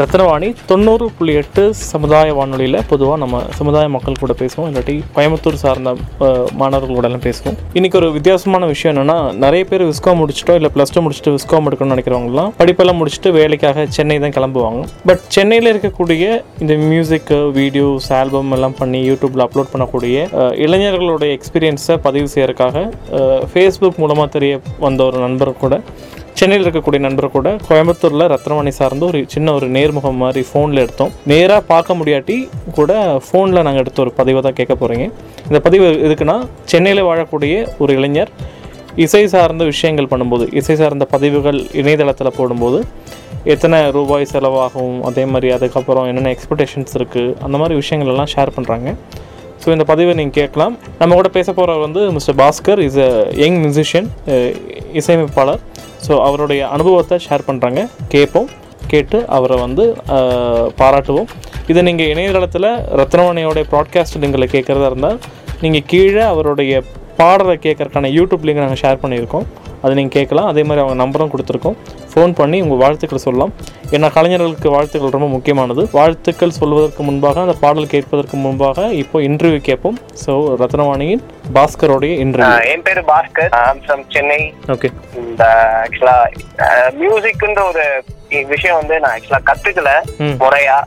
ரத்னவாணி தொண்ணூறு புள்ளி எட்டு சமுதாய வானொலியில் பொதுவாக நம்ம சமுதாய மக்கள் கூட பேசுவோம். இல்லாட்டி கோயம்புத்தூர் சார்ந்த மாணவர்களோடலாம் பேசுவோம். இன்னைக்கு ஒரு வித்தியாசமான விஷயம் என்னென்னா நிறைய பேர் விஸ்காம் முடிச்சிட்டோ இல்லை ப்ளஸ் டூ முடிச்சுட்டு விஸ்காம் எடுக்கணும்னு நினைக்கிறவங்கலாம் படிப்பெல்லாம் முடிச்சுட்டு வேலைக்காக சென்னை தான் கிளம்புவாங்க. பட் சென்னையில் இருக்கக்கூடிய இந்த மியூசிக்கு வீடியோஸ் ஆல்பம் எல்லாம் பண்ணி யூடியூப்பில் அப்லோட் பண்ணக்கூடிய இளைஞர்களுடைய எக்ஸ்பீரியன்ஸை பதிவு செய்யறதுக்காக ஃபேஸ்புக் மூலமாக தெரிய வந்த ஒரு நண்பர் கூட சென்னையில் இருக்கக்கூடிய நண்பர் கூட கோயம்புத்தூரில் ரத்னமணி சார்ந்து ஒரு சின்ன ஒரு நேர்முகம் மாதிரி ஃபோனில் எடுத்தோம். நேராக பார்க்க முடியாட்டி கூட ஃபோனில் நாங்கள் எடுத்த ஒரு பதிவை தான் கேட்க போகிறீங்க இந்த பதிவு எதுக்குன்னா சென்னையில் வாழக்கூடிய ஒரு இளைஞர் இசை சார்ந்த விஷயங்கள் பண்ணும்போது இசை சார்ந்த பதிவுகள் இணையதளத்தில் போடும்போது எத்தனை ரூபாய் செலவாகும் அதே மாதிரி அதுக்கப்புறம் என்னென்ன எக்ஸ்பெக்டேஷன்ஸ் இருக்குது அந்த மாதிரி விஷயங்கள் எல்லாம் ஷேர் பண்ணுறாங்க ஸோ இந்த பதிவை நீங்கள் கேட்கலாம். நம்ம கூட பேச போகிறவர் வந்து mister Bhaskar. Is a young musician இசையமைப்பாளர். ஸோ அவருடைய அனுபவத்தை ஷேர் பண்ணுறாங்க கேட்போம். கேட்டு அவரை வந்து பாராட்டுவோம். இதை நீங்கள் இணையதளத்தில் ரத்னவாணியோடைய ப்ராட்காஸ்ட் லிங்கில் கேட்குறதா இருந்தால் நீங்கள் கீழே அவருடைய பாடலை கேட்கறதுக்கான யூடியூப் லிங்க் நாங்கள் ஷேர் பண்ணியிருக்கோம். அதை நீங்கள் கேட்கலாம். அதே மாதிரி அவங்க நம்பரும் கொடுத்துருக்கோம். ஃபோன் பண்ணி உங்கள் வாழ்த்துக்கள் சொல்லலாம். ஏன்னா கலைஞர்களுக்கு வாழ்த்துக்கள் ரொம்ப முக்கியமானது. வாழ்த்துக்கள் சொல்வதற்கு முன்பாக அந்த பாடல் கேட்பதற்கு முன்பாக இப்போ இன்டர்வியூ கேட்போம். ஸோ ரத்னவாணியின் பாஸ்கரோடைய இன்டர்வியூ என் பேரு பாஸ்கர். ஃப்ரம் சென்னை ஓகே இந்த ஆக்சுவலா மியூசிக்ன்ற ஒரு விஷயம் வந்து நான் ஆக்சுவலா கத்துக்கல. முறையா.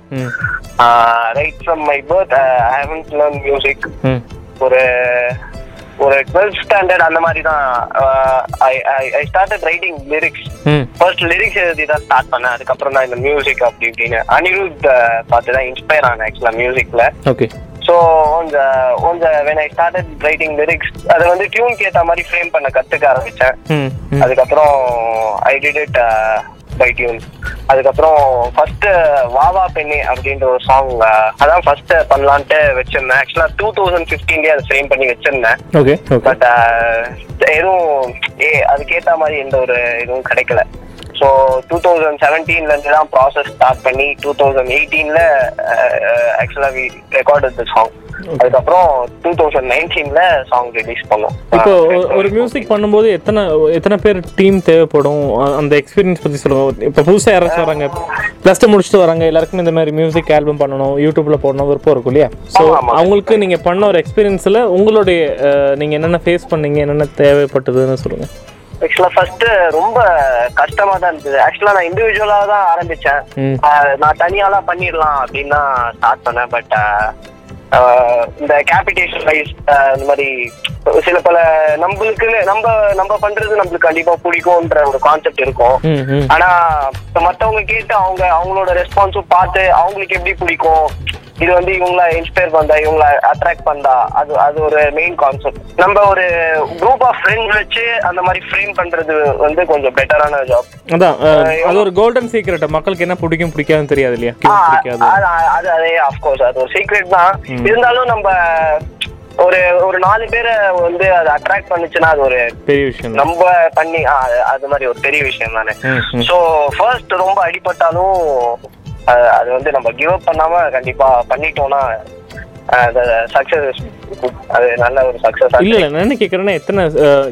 Right from my birth I haven't learn music ஒரு ஒரு டுவெல்த் ஸ்டாண்டர்ட் அந்த மாதிரி தான் I started writing lyrics first lyrics எழுதி தான் ஸ்டார்ட் பண்ணேன். அதுக்கப்புறம் தான் இந்த மியூசிக் அப்படி இப்படின்னு. அனிருத் பார்த்து தான் இன்ஸ்பயர் ஆனேன் ஆக்சுவலா மியூசிக்ல okay so on the when I started writing lyrics அதை வந்து டியூன் ஏத்த மாதிரி ஃப்ரேம் பண்ண கத்துக்க ஆரம்பிச்சேன். அதுக்கப்புறம் I did it by tune அதுக்கப்புறம் ஃபர்ஸ்ட் வாவா பெண்ணே அப்படின்ற ஒரு சாங் அதான் ஃபர்ஸ்ட் பண்ணலான்ட்டு வச்சிருந்தேன். ஆக்சுவலா டூ தௌசண்ட் ஃபிஃப்டீன்லேயே அதை ஃப்ரேம் பண்ணி வச்சிருந்தேன். பட் எதுவும் ஏ அதுக்கேத்த மாதிரி எந்த ஒரு இதுவும் கிடைக்கல. ஸோ டூ தௌசண்ட் செவன்டீன்ல இருந்து தான் ப்ராசஸ் ஸ்டார்ட் பண்ணி two thousand எயிட்டீன்ல actually we record the song அதுக்கப்புறம் டூ தௌசண்ட் நைன்டீன்ல சாங் ரிலீஸ் பண்ணோம். இப்போ ஒ- ஒரு மியூசிக் பண்ணும்போது எத்தனை எத்தனை பேர் டீம் தேவைப்படும்? அந்த எக்ஸ்பீரியன்ஸ் பற்றி சொல்லுங்க. இப்போ புதுசாக யாராச்சும் வராங்க ப்ளஸ் டூ முடிச்சுட்டு வராங்க எல்லாருக்கும் இந்த மாதிரி மியூசிக் ஆல்பம் பண்ணணும் யூடியூப்ல போடணும் விருப்பம் இருக்கும் இல்லையா? ஸோ. அவங்களுக்கு நீங்கள் பண்ண ஒரு எக்ஸ்பீரியன்ஸில் உங்களுடைய நீங்க என்னென்ன ஃபேஸ் பண்ணீங்க என்னென்ன தேவைப்பட்டதுன்னு சொல்லுங்க. ஆக்சுவலா ஃபர்ஸ்ட் ரொம்ப கஷ்டமா தான் இருந்தது. ஆக்சுவலா நான் இண்டிவிஜுவலா தான் ஆரம்பிச்சேன். நான் தனியாலாம் பண்ணிடலாம் அப்படின்னு தான் ஸ்டார்ட் பண்ணேன். பட் இந்த கேபிடேஷன் வைஸ் இந்த மாதிரி சில பல நம்மளுக்குன்னு நம்ம நம்ம பண்றது நம்மளுக்கு கண்டிப்பா பிடிக்கும்ன்ற ஒரு கான்செப்ட் இருக்கும். ஆனா இப்ப மத்தவங்க கேட்டு அவங்க அவங்களோட ரெஸ்பான்ஸும் பார்த்து அவங்களுக்கு எப்படி பிடிக்கும்? இது வந்து இவங்கள இன்ஸ்பயர் பண்ணா இவங்கள அட்ராக்ட் பண்ணா அது அது ஒரு மெயின் கான்செப்ட் நம்ம ஒரு குரூப் ஆஃப் ஃப்ரெண்ட்ஸ் வச்சு அந்த மாதிரி ஃப்ரேம் பண்றது வந்து கொஞ்சம் பெட்டரான ஜாப் அதான் அது ஒரு கோல்டன் சீக்ரெட் மக்களுக்கு என்ன பிடிக்கும் பிடிக்காதுன்னு தெரியாது இல்லையா? அது அதே ஆஃப்கோர்ஸ் அது ஒரு சீக்ரெட் தான். இருந்தாலும் நம்ம ஒரு ஒரு நாலு பேரை வந்து அது அட்ராக்ட் பண்ணுச்சுன்னா அது ஒரு பெரிய விஷயம் நம்ம பண்ணி அது- மாதிரி ஒரு பெரிய விஷயம் தானே. ஸோ ஃபர்ஸ்ட் ரொம்ப அடிபட்டாலும் அது வந்து நம்ம கிவ் அப் பண்ணாம கண்டிப்பா பண்ணிட்டோம்னா சக்சஸ் அது நல்ல ஒரு சக்சஸ் இல்ல இல்ல நான் என்ன கேக்குறேன்னா எத்தனை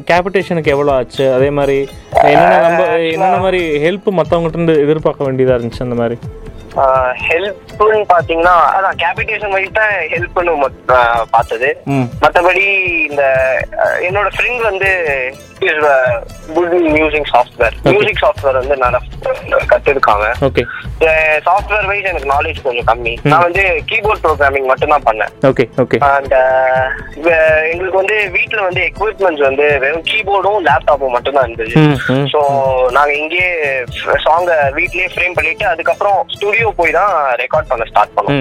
கேபிடேஷனுக்கு எவ்வளவு ஆச்சு? அதே மாதிரி என்னென்ன நம்ம என்னென்ன மாதிரி ஹெல்ப் மத்தவங்ககிட்ட இருந்து எதிர்பார்க்க வேண்டியதா இருந்துச்சு அந்த மாதிரி? ஹெல்ப்னு பாத்தீங்கன்னா அதான் கேபிடேஷன் வைஸ் தான் ஹெல்ப்னு பார்த்தது. ம். மற்றபடி இந்த என்னோட ஃப்ரெண்ட் வந்து is good music software music software வந்து நல்லா கத்துருக்காங்க ஓகே சாஃப்ட்வேர் வைஸ் எனக்கு நாலேஜ் கொஞ்சம் கம்மி. நான் வந்து கீபோர்ட் ப்ரோக்ராமிங் மட்டும் தான் பண்ணேன் ஓகே ஓகே அண்ட் எங்களுக்கு வந்து வீட்ல வந்து எக்யூப்மெண்ட்ஸ் வந்து வெறும் கீபோர்டும் லேப்டாப்பும் மட்டும் தான் இருந்தது ஸோ நாங்க இங்கேயே சாங்க வீட்லயே ஃப்ரேம் பண்ணிட்டு அதுக்கப்புறம் ஸ்டுடியோ போய் தான் ரெக்கார்ட் பண்ண ஸ்டார்ட் பண்ணோம்.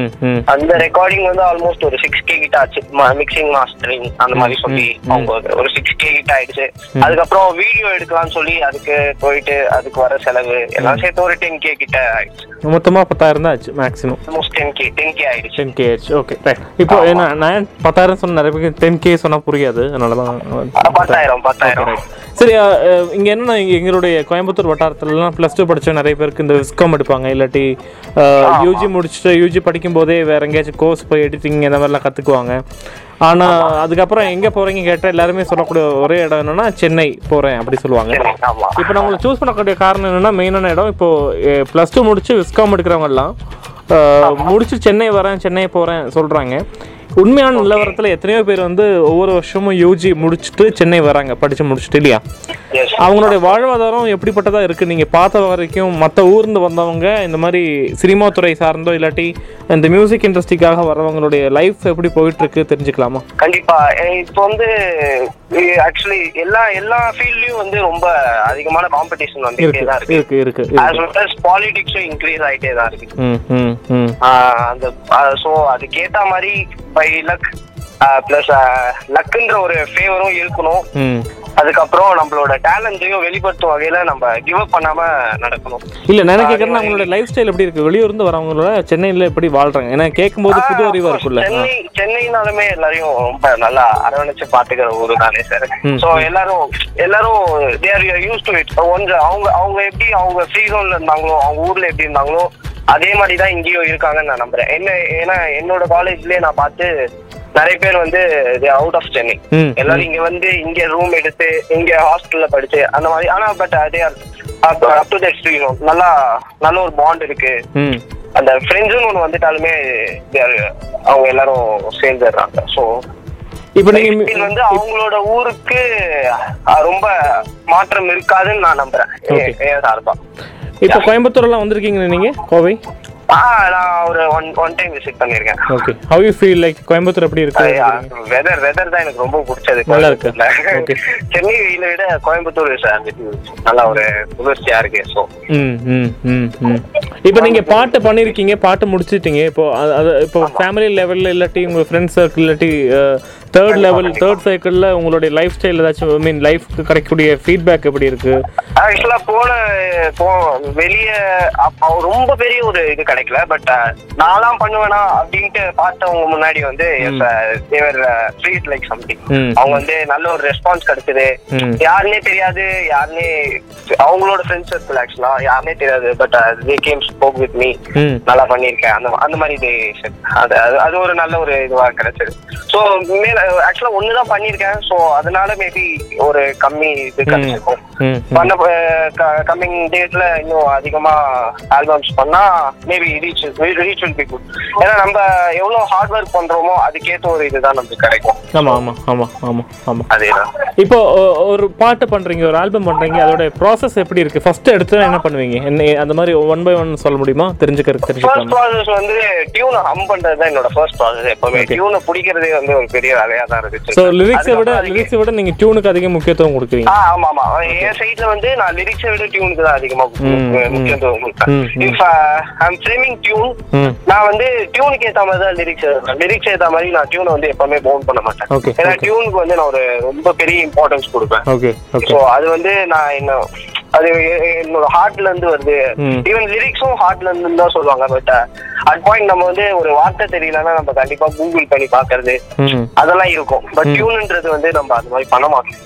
அந்த ரெக்கார்டிங் வந்து ஆல்மோஸ்ட் ஒரு சிக்ஸ் கே கிட்ட ஆச்சு. மிக்சிங் மாஸ்டரிங் அந்த மாதிரி சொல்லி அவங்க ஒரு- ஒரு சிக்ஸ் கே கிட்ட ஆயிடுச்சு. அதுக்கப்புறம் வீடியோ எடுக்கலாம்னு சொல்லி அதுக்கு போயிட்டு அதுக்கு வர செலவு எல்லாம் சேர்த்து ஒரு டென் கே கிட்ட ஆயிடுச்சு. மொத்தமாக பத்தாயிரம் தான் ஆச்சு maximum ten K ten K ஆயிடுச்சு. டென் கே ஆச்சு ஓகே ரைட் இப்போ என்ன நான் பத்தாயிரம் சொன்ன நிறைய பேருக்கு டென் கே சொன்னால் புரியாது. அதனால தான் அஹ் பத்தாயிரம் பத்தாயிரம். சரி இங்கே என்னன்னா எங்களுடைய கோயம்புத்தூர் வட்டாரத்துலலாம் ப்ளஸ் டூ படிச்ச நிறைய பேருக்கு இந்த விஸ்காம் எடுப்பாங்க. இல்லாட்டி யூஜி முடிச்சுட்டு யூஜி படிக்கும் போதே வேற எங்கேயாச்சும் கோர்ஸ் போய் எடிட்டிங் இந்த மாதிரிலாம் கற்றுக்குவாங்க ஆனால் அதுக்கப்புறம் எங்கே போகிறீங்க கேட்டால் எல்லாருமே சொல்லக்கூடிய ஒரே இடம் என்னன்னா சென்னை போகிறேன் அப்படி சொல்லுவாங்க. இப்போ நான் உங்களை சூஸ் பண்ணக்கூடிய காரணம் என்னன்னா மெயினான இடம் இப்போ ப்ளஸ் டூ முடிச்சு விஸ்காம் எடுக்கிறவங்க எல்லாம் அஹ், முடிச்சு சென்னை வரேன் சென்னை போகிறேன் சொல்கிறாங்க உண்மையான நிலவரத்தில் எத்தனையோ பேர் வந்து ஒவ்வொரு வருஷமும் யூஜி முடிச்சுட்டு சென்னை வராங்க படித்து முடிச்சுட்டு இல்லையா? அவங்களுடைய வாழ்வாதாரம் எப்படிப்பட்டதா இருக்கு? நீங்க பார்த்த வரைக்கும் மற்ற ஊர்ந்து வந்தவங்க இந்த மாதிரி சினிமா துறை சார்ந்தோ இல்லாட்டி இந்த மியூசிக் இண்டஸ்ட்ரிக்காக வரவங்களுடைய லைஃப் எப்படி போயிட்டு இருக்கு தெரிஞ்சுக்கலாமா? கண்டிப்பா. அஹ் இப்போ வந்து ஆக்சுவலி எல்லா எல்லா ஃபீல்ட்லயும் வந்து ரொம்ப அதிகமான காம்படிஷன் தான் இருக்கு. இருக்கு well as பாலிடிக்ஸும் இன்க்ரீஸ் ஆயிட்டே தான் இருக்கு. அந்த ஸோ அதுக்கேத்த மாதிரி பை லக் பிளஸ் லக்குன்ற ஒரு ஃபேவரும் இருக்கணும். அதுக்கப்புறம் நம்மளோட டேலண்ட்டையும் வெளிப்படுத்தும் வகையில நம்ம கிவ் அப் பண்ணாம நடக்கணும். இல்ல நான் கேட்கறேன்னா அவங்களோட லைஃப் ஸ்டைல் எப்படி இருக்கு? வெளியூர் இருந்து வரவங்களோட சென்னையில எப்படி வாழ்றாங்க? ஏன்னா கேட்கும்போது புது ஆஹ் அறிவா இருக்குல்ல. சென்னை சென்னைனாலுமே எல்லாரையும் ரொம்ப நல்லா அரவணைச்சு பாத்துக்கிற ஊரு தானே சார். சோ எல்லாரும் எல்லாரும் தேர் யூஸ் டு இட் ஒன்று அவங்க அவங்க எப்படி அவங்க ஜோன்ல இருந்தாங்களோ அவங்க ஊர்ல எப்படி இருந்தாங்களோ அதே மாதிரி தான் இங்கேயும் இருக்காங்கன்னு நான் நம்புறேன். என்ன ஏன்னா என்னோட காலேஜ்லயே நான் பார்த்து நிறைய பேர் வந்து அவுட் ஆஃப் சென்னை எல்லாரும் இங்க வந்து இங்க ரூம் எடுத்து இங்க ஹாஸ்டல்ல படிச்சு அந்த மாதிரி. ஆனா பட் அதே அப் டு ஜோன் நல்லா நல்ல ஒரு பாண்ட் இருக்கு. அந்த ஃப்ரெண்ட்ஸ்னு ஒன்று வந்துட்டாலுமே அவங்க எல்லாரும் சேர்ந்துடுறாங்க ஸோ இப்போ நீங்க வந்து அவங்களோட ஊருக்கு ரொம்ப மாற்றம் இருக்காதுன்னு நான் நம்புறேன். ஏன் சார்பா. இப்போ கோயம்புத்தூர்லாம் வந்திருக்கீங்களா நீங்க? கோவை? நான் ஒரு ஒன் ஒன் டைம் விசிட் பண்ணியிருக்கேன் okay how you feel like Coimbatore எப்படி இருக்கு? வெதர் வெதர் தான் எனக்கு ரொம்ப பிடிச்சது நல்லா இருக்கு. சென்னை வெயில விட கோயம்புத்தூர் நல்லா ஒரு குளிர்ச்சியா இருக்கு ஸோ இப்போ நீங்க பாட்டு பண்ணிருக்கீங்க பாட்டு முடிச்சிட்டீங்க. இப்போ அது அது இப்போ ஃபேமிலி லெவல்ல இல்லாட்டி உங்க ஃப்ரெண்ட்ஸ் சர்க்கிள் இல்லாட்டி தேர்ட் லெவல் தேர்ட் சைக்கிள்ல உங்களுடைய லைஃப் ஸ்டைல் ஏதாச்சும் ஐ மீன் லைஃப்க்கு கிடைக்கக்கூடிய ஃபீட்பேக் எப்படி இருக்கு? ஆக்சுவலா போன போ வெளிய ரொம்ப பெரிய ஒரு இது கிடைக்கல பட் நான்லாம் பண்ணுவேனா அப்படின்ட்டு பார்த்தவங்க முன்னாடி வந்து தேவர் ட்ரீட் லைக் சம்திங். அவங்க வந்து நல்ல ஒரு ரெஸ்பான்ஸ் கிடைச்சது. யாருன்னே தெரியாது யாருன்னே அவங்களோட ஃப்ரெண்ட்ஸ் சர்க்கிள் ஆக்சுவலா யாருன்னே தெரியாது but they came spoke with me. நல்லா பண்ணியிருக்கேன். அந்த அந்த மாதிரி இது அது அது- அது ஒரு நல்ல ஒரு இதுவா கிடைச்சது. ஸோ மேல ஆக்சுவலா ஒன்று தான் பண்ணியிருக்கேன். ஸோ அதனால மேபி ஒரு கம்மி இது கிடைச்சிருக்கும். பண்ண கம்மிங் டேட்ல இன்னும் அதிகமா ஆல்பம்ஸ் பண்ணா maybe reach reach will be good ஏன்னா நம்ம எவ்வளவு ஹார்ட் ஒர்க் பண்றோமோ அதுக்கேற்ற ஒரு இதுதான் நமக்கு கிடைக்கும். ஆமா ஆமா ஆமா ஆமா ஆமா. அதேதான். இப்போ ஒரு பாட்டு பண்றீங்க ஒரு ஆல்பம் பண்றீங்க அதோட ப்ராசஸ் எப்படி இருக்கு? ஃபர்ஸ்ட் எடுத்து என்ன பண்ணுவீங்க? என்ன அந்த மாதிரி ஒன் பை ஒன் சொல்ல முடியுமா? தெரிஞ்சுக்கிறதுக்கு தெரிஞ்சுக்கலாம்? ப்ராசஸ் வந்து டியூனை ஹம் பண்றது தான் என்னோட ஃபர்ஸ்ட் ப்ராசஸ் எப்பவுமே. டியூனை பிடிக்கிறதே வந்து ஒரு பெரிய வேலையா தான் இருக்கு ஸோ லிரிக்ஸை விட லிரிக்ஸை விட நீங்க டியூனுக்கு அதிக முக்கியத்துவம் கொடுக்குறீங்க. ஆ ஆமா ஆமா என் சைட்ல வந்து நான் லிரிக்ஸை விட டியூனுக்கு தான் அதிகமா முக்கியத்துவம் கொடுப்பேன். இஃப் ஐம் ஃப்ரேமிங் டியூன் நான் வந்து டியூனுக்கு ஏத்த மாதிரி தான் லிரிக்ஸ் எழுதுறேன் லிரிக்ஸ் ஏத்த மாதிரி நான் டியூனை வந்து எப்பவுமே பவுன் பண்ண மாட்டேன். ஏன்னா. டியூனுக்கு வந்து நான் ஒரு ரொம்ப பெரிய இம்பார்ட்டன்ஸ் கொடுப்பேன். ஓகே ஸோ அது வந்து நான் என்ன அது என்னோட ஹார்ட்ல இருந்து வருது. ஈவன் லிரிக்ஸும் ஹார்ட்ல இருந்து தான் சொல்லுவாங்க பட் அட் பாயிண்ட் நம்ம வந்து ஒரு வார்த்தை தெரியலன்னா நம்ம கண்டிப்பா கூகுள் பண்ணி பாக்குறது அதெல்லாம் இருக்கும். பட் டியூன்ன்றது வந்து நம்ம அது மாதிரி பண்ண மாட்டோம்.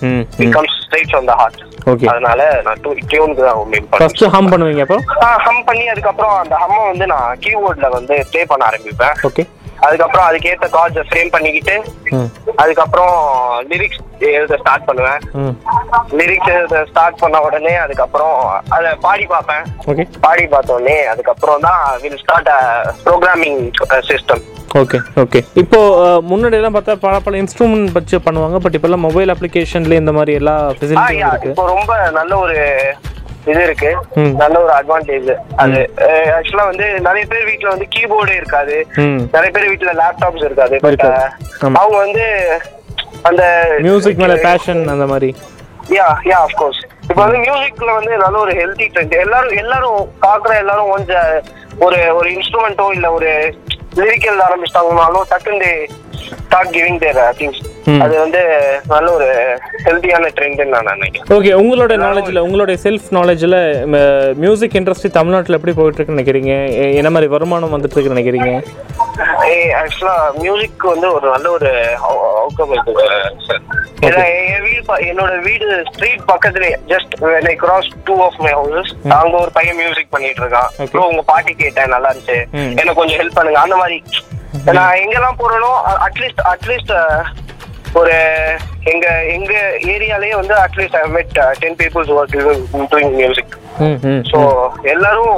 It comes straight from the heart okay அதனால நான் டியூனுக்கு தான் இம்பார்ட்டன்ட் ஃபர்ஸ்ட் ஹம் பண்ணுவீங்க அப்போ? ஹம் பண்ணி அதுக்கப்புறம் அந்த ஹம்மை வந்து நான் கீபோர்ட்ல வந்து ப்ளே பண்ண ஆரம்பிப்பேன். ஓகே அதுக்கப்புறம் அதுக்கேத்த கார்ட்ஸை ஃப்ரேம் பண்ணிக்கிட்டு அதுக்கப்புறம் லிரிக்ஸ் எழுத ஸ்டார்ட் பண்ணுவேன். லிரிக்ஸ் எழுத ஸ்டார்ட் பண்ண உடனே அதுக்கப்புறம் அதை பாடி பார்ப்பேன். ஓகே பாடி பார்த்த உடனே அதுக்கப்புறம் தான் will start programming system okay okay இப்போ அஹ், முன்னாடி எல்லாம் பார்த்தா பல பல இன்ஸ்ட்ருமெண்ட் வச்சு பண்ணுவாங்க பட் இப்போல்லாம் மொபைல் அப்ளிகேஷன்ல இந்த மாதிரி எல்லா ஃபெசிலிட்டியும் இருக்கு. இப்போ ரொம்ப நல்ல ஒரு இது இருக்கு. நல்ல ஒரு அட்வான்டேஜ் அது ஆக்சுவலா வந்து நிறைய பேர் வீட்ல வந்து கீபோர்டு இருக்காது. நிறைய பேர் வீட்ல லேப்டாப்ஸ் இருக்காது. அவங்க வந்து அந்த மியூசிக் மேல பேஷன் அந்த மாதிரி. யா யா ஆஃப் கோர்ஸ் இப்போ வந்து மியூசிக்ல வந்து நல்ல ஒரு ஹெல்தி ட்ரெண்ட் எல்லாரும் எல்லாரும் பாக்குற எல்லாரும் கொஞ்சம் ஒரு ஒரு இன்ஸ்ட்ருமெண்ட்டோ இல்ல ஒரு லிரிக்கல் ஆரம்பிச்சிட்டாங்கனாலும் டக்குன்னு ஸ்டார்ட் கிவிங் தேர் திங்ஸ். அது வந்து நல்ல ஒரு ஹெல்த்தியான ட்ரெண்ட்னு நான் நினைக்கிறேன். ஓகே உங்களோட நாலேஜில் உங்களுடைய செல்ஃப் நாலேஜில் மியூசிக் இண்டஸ்ட்ரி தமிழ்நாட்டில் எப்படி போயிட்டு இருக்குன்னு நினைக்கிறீங்க என்ன மாதிரி வருமானம் வந்துட்டு இருக்குன்னு நினைக்கிறீங்க ஆக்சுவலா மியூசிக் வந்து ஒரு நல்ல ஒரு அவுட்கம் சார் ஏன்னா என் வீடு ப- என்னோட வீடு ஸ்ட்ரீட் பக்கத்துலயே just I cross two of my. Houses அங்க ஒரு பையன் மியூசிக் பண்ணிட்டு இருக்கான். ப்ரோ உங்க பாட்டி கேட்டேன் நல்லா இருந்துச்சு. எனக்கு கொஞ்சம் ஹெல்ப் பண்ணுங்க. அந்த மாதிரி. நான் எங்கெல்லாம் போறேனோ அட்லீஸ்ட் அட்லீஸ்ட் ஒரு எங்க எங்க ஏரியாலயே வந்து at least I met ten peoples work doing music so எல்லாரும்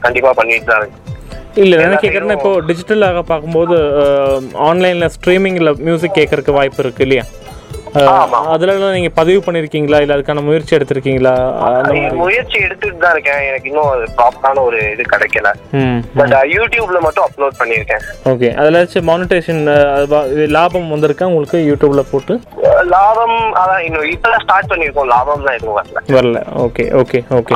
கண்டிப்பா பண்ணிட்டு தான் இருக்கு. இல்லை என்ன கேட்குறேன்னா இப்போ டிஜிட்டலாக பார்க்கும்போது ஆன்லைனில் ஸ்ட்ரீமிங்கில் மியூசிக் கேட்கறதுக்கு வாய்ப்பு இருக்கு இல்லையா. அதுலலாம் நீங்கள் பதிவு பண்ணியிருக்கீங்களா இல்லை அதுக்கான முயற்சி எடுத்திருக்கீங்களா? முயற்சி எடுத்துட்டு தான் இருக்கேன். எனக்கு இன்னும் ப்ராப்பரான ஒரு இது கிடைக்கல. பட் யூடியூப்ல மட்டும் அப்லோட் பண்ணியிருக்கேன் ஓகே. அதில் மானிட்டேஷன் லாபம் வந்திருக்கா உங்களுக்கு யூடியூப்ல போட்டு? லாபம் அதான் இன்னும் இப்பதான் ஸ்டார்ட் பண்ணியிருக்கோம் லாபம்லாம் எதுவும் வரல. வரல. Okay okay okay.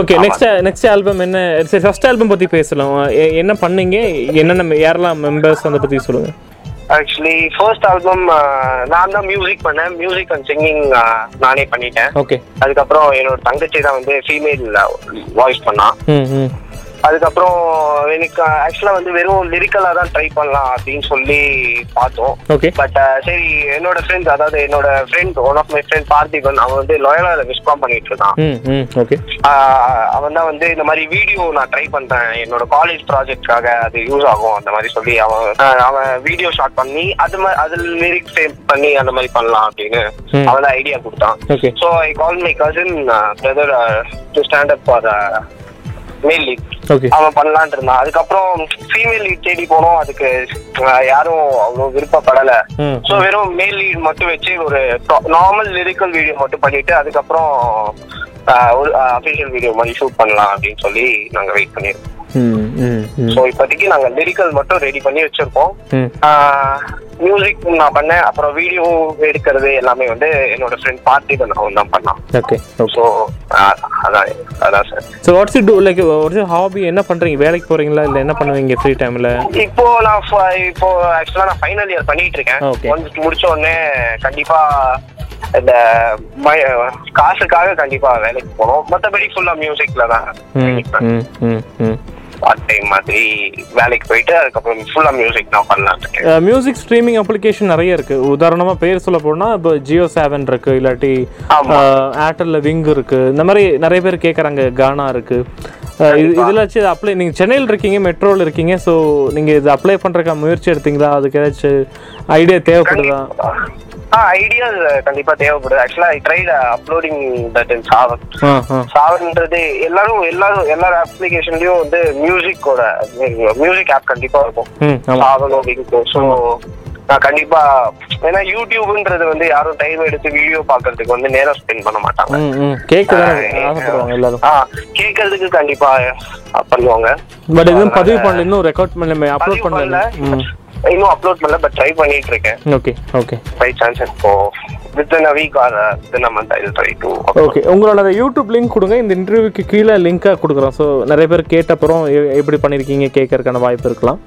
Okay. Next next album என்ன? சரி ஃபர்ஸ்ட் ஆல்பம் பற்றி பேசலாம். என்ன பண்ணீங்க? என்னென்ன யாரெல்லாம் மெம்பர்ஸ் அதை பற்றி சொல்லுங்கள் ஆக்சுவலி ஃபர்ஸ்ட் ஆல்பம் நான் தான் மியூசிக் பண்ணேன். மியூசிக் அண்ட் சிங்கிங் நானே பண்ணிட்டேன். ஓகே அதுக்கப்புறம் என்னோட தங்கச்சி தான் வந்து ஃபீமேல் வாய்ஸ் பண்ணா. ம் ம். அதுக்கப்புறம் எனக்கு ஆக்சுவலா வந்து வெறும் லிரிக்கலா தான் ட்ரை பண்ணலாம் அப்படின்னு சொல்லி பார்த்தோம். பட் சரி என்னோட ஃப்ரெண்ட்ஸ் அதாவது என்னோட friend one of my friend Parthiban அவன் வந்து லாயலால விஸ்காம் பண்ணிட்டு இருக்கான் அவன் தான் வந்து இந்த மாதிரி வீடியோ நான் ட்ரை பண்றேன். என்னோட காலேஜ் ப்ராஜெக்ட்காக அது யூஸ் ஆகும் அந்த மாதிரி சொல்லி அவன் அவன் வீடியோ ஷாட் பண்ணி அது மாதிரி அதில் லிரிக்ஸ் பண்ணி அந்த மாதிரி பண்ணலாம் அப்படின்னு. அவன் தான் ஐடியா கொடுத்தான். So I call my cousin brother to stand up for male lead okay அவன் பண்ணலான் இருந்தான். அதுக்கப்புறம் ஃபீமேல் லீட் தேடி போனோம். அதுக்கு யாரும் அவ்வளோ விருப்பப்படலை. ஸோ வெறும் மேல் லீட் மட்டும் வச்சு ஒரு நார்மல் லிரிக்கல் வீடியோ மட்டும் பண்ணிட்டு அதுக்கப்புறம் ஒரு அஃபிஷியல் வீடியோ மாதிரி ஷூட் பண்ணலாம் அப்படின்னு சொல்லி நாங்கள் வெயிட் பண்ணியிருக்கோம் ஸோ இப்போதைக்கு நாங்கள் லிரிக்கல் மட்டும் ரெடி பண்ணி வச்சிருக்கோம். மியூசிக் நான் பண்ணேன். அப்புறம் வீடியோ எடுக்கிறது எல்லாமே வந்து என்னோட ஃப்ரெண்ட் பார்த்திபன் அவன் தான் பண்ணான். ஓகே ஸோ அதான் அதான் sir so what's to like what's hobby என்ன பண்ணுறீங்க வேலைக்கு போகிறீங்களா இல்லை என்ன பண்ணுவீங்க ஃப்ரீ டைமில் இப்போ நான் இப்போ ஆக்சுவலா நான் ஃபைனல் இயர் பண்ணிட்டு இருக்கேன். ஒன்ஸ் முடிச்ச உடனே கண்டிப்பா இந்த காசுக்காக கண்டிப்பா வேலைக்கு போகணும் மத்தபடி ஃபுல்லா மியூசிக்ல தான் பார்ட் டைம் மாதிரி வேலைக்கு போயிட்டு அதுக்கப்புறம் ஃபுல்லா மியூசிக் பண்ணலாம்னு இருக்கேன். மியூசிக் ஸ்ட்ரீமிங் அப்ளிகேஷன் நிறைய இருக்கு. உதாரணமா பேர் சொல்ல போனா இப்போ ஜியோ செவன் இருக்கு இல்லாட்டி. ஏர்டெல்ல விங் இருக்கு. இந்த மாதிரி நிறைய பேர் கேட்குறாங்க கானா இருக்கு. இதில் வச்சு அப்ளை நீங்கள் சென்னையில் இருக்கீங்க மெட்ரோவில் இருக்கீங்க ஸோ நீங்கள் இது அப்ளை பண்ணுறக்கா முயற்சி எடுத்தீங்களா? அதுக்கு ஏதாச்சும் ஐடியா தேவைப்படுதா? ஐடியாஸ் கண்டிப்பா தேவைப்படுது. Actually I tried uploading that in Saavn சாவன்ன்றது எல்லாரும் எல்லாரும் எல்லா அப்ளிகேஷன்லயும் வந்து மியூசிக்கோட மியூசிக் ஆப் கண்டிப்பா இருக்கும். சாவனோ விங்கோ ஸோ நான் கண்டிப்பா ஏன்னா யூடியூப்ன்றது வந்து யாரும் டைம் எடுத்து வீடியோ பார்க்கறதுக்கு வந்து நேரம் ஸ்பெண்ட் பண்ண மாட்டாங்க. கேட்கறதுக்கு கண்டிப்பா பண்ணுவாங்க. பட் எதுவும் பதிவு பண்ணல இன்னும் ரெக்கார்ட் பண்ணல. அப்லோட் பண்ணல இன்னும் அப்லோட் பண்ணல பட் ட்ரை பண்ணிட்டு இருக்கேன். ஓகே ஓகே பை சான்ஸ் இப்போ within a week or within a month I try to okay உங்களோட யூடியூப் லிங்க் கொடுங்க. இந்த இன்டர்வியூக்கு கீழே லிங்காக கொடுக்குறோம். ஸோ நிறைய பேர் கேட்ட அப்புறம் எப்படி பண்ணியிருக்கீங்க கேட்கறதுக்கான வாய்ப்பு இருக்கலாம்.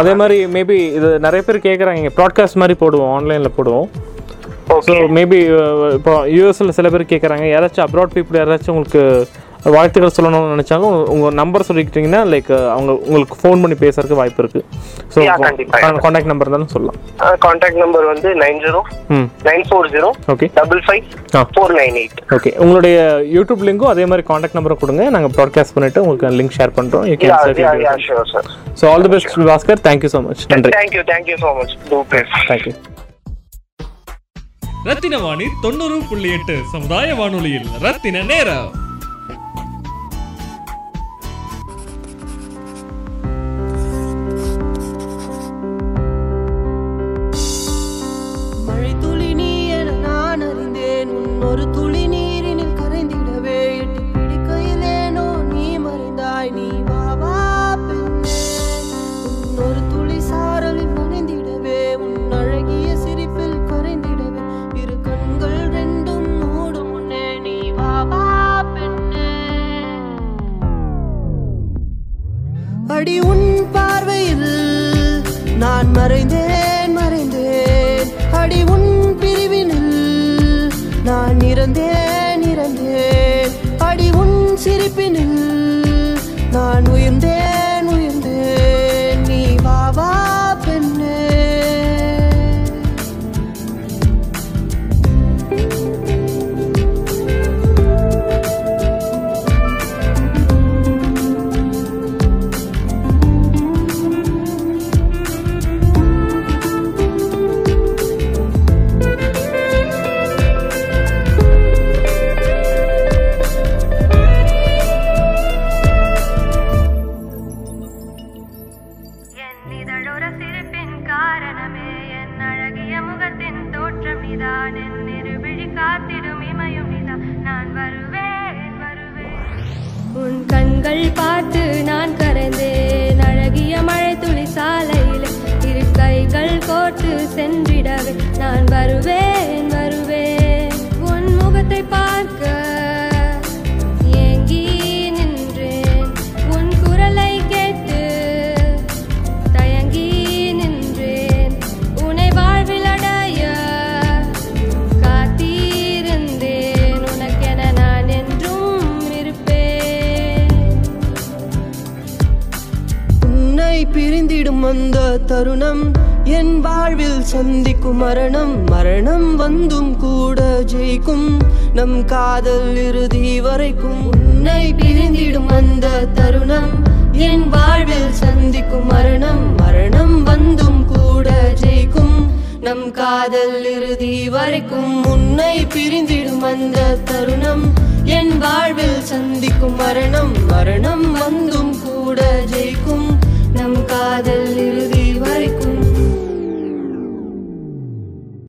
அதே மாதிரி மேபி இது நிறைய பேர் கேட்குறாங்க. ப்ராட்காஸ்ட் மாதிரி போடுவோம் ஆன்லைனில் போடுவோம். ஸோ மேபி இப்போ யூஎஸ்ல சில பேர் கேட்குறாங்க. யாராச்சும் அப்ராட் பீப்புள் யாராச்சும் உங்களுக்கு வாழ்த்துக்கள் சொல்லணும்னு நினச்சாங்க. உங்கள் நம்பர் சொல்லிக்கிட்டிங்கன்னா லைக் அவங்க உங்களுக்கு ஃபோன் பண்ணி பேசுறதுக்கு வாய்ப்பு இருக்குது ஸோ. காண்டாக்ட் நம்பர் இருந்தாலும் சொல்லலாம். கான்டாக்ட் நம்பர் வந்து நைன் ஜீரோ ம். Nine four zero okay double five. Four nine eight okay உங்களுடைய யூடியூப் லிங்க்கும் அதே மாதிரி காண்டாக்ட் நம்பரும் கொடுங்க. நாங்கள் ப்ராட்காஸ்ட் பண்ணிவிட்டு உங்களுக்கு லிங்க் ஷேர் பண்ணுறோம் you ya ya can ya so all the best Bhaskar thank you so much நன்றி thank you thank you so much do please thank you Rathina Vani தொண்ணூறு புள்ளி எட்டு சமுதாய வானொலியில் ரத்தின நேரம். அப்படி உன் பார்வையில் நான் மறைந்தேன் மறைந்தேன். அடி உன் பிரிவினில் நான் இறந்தேன் இறந்தேன். அடி உன் சிரிப்பினில் நான் உயர்ந்தேன் வந்த தருணம் என் வாழ்வில் சந்திக்கும் மரணம் மரணம் வந்தும் கூட ஜெயிக்கும். நம் காதல் இறுதி வரைக்கும் உன்னை பிரிந்திடும் அந்த தருணம் என் வாழ்வில் சந்திக்கும் மரணம் மரணம் வந்தும் கூட ஜெயிக்கும். நம் காதல் இறுதி வரைக்கும் உன்னை பிரிந்திடும் அந்த தருணம் என் வாழ்வில் சந்திக்கும் மரணம் மரணம் வந்தும் கூட ஜெயிக்கும். காதல் இரு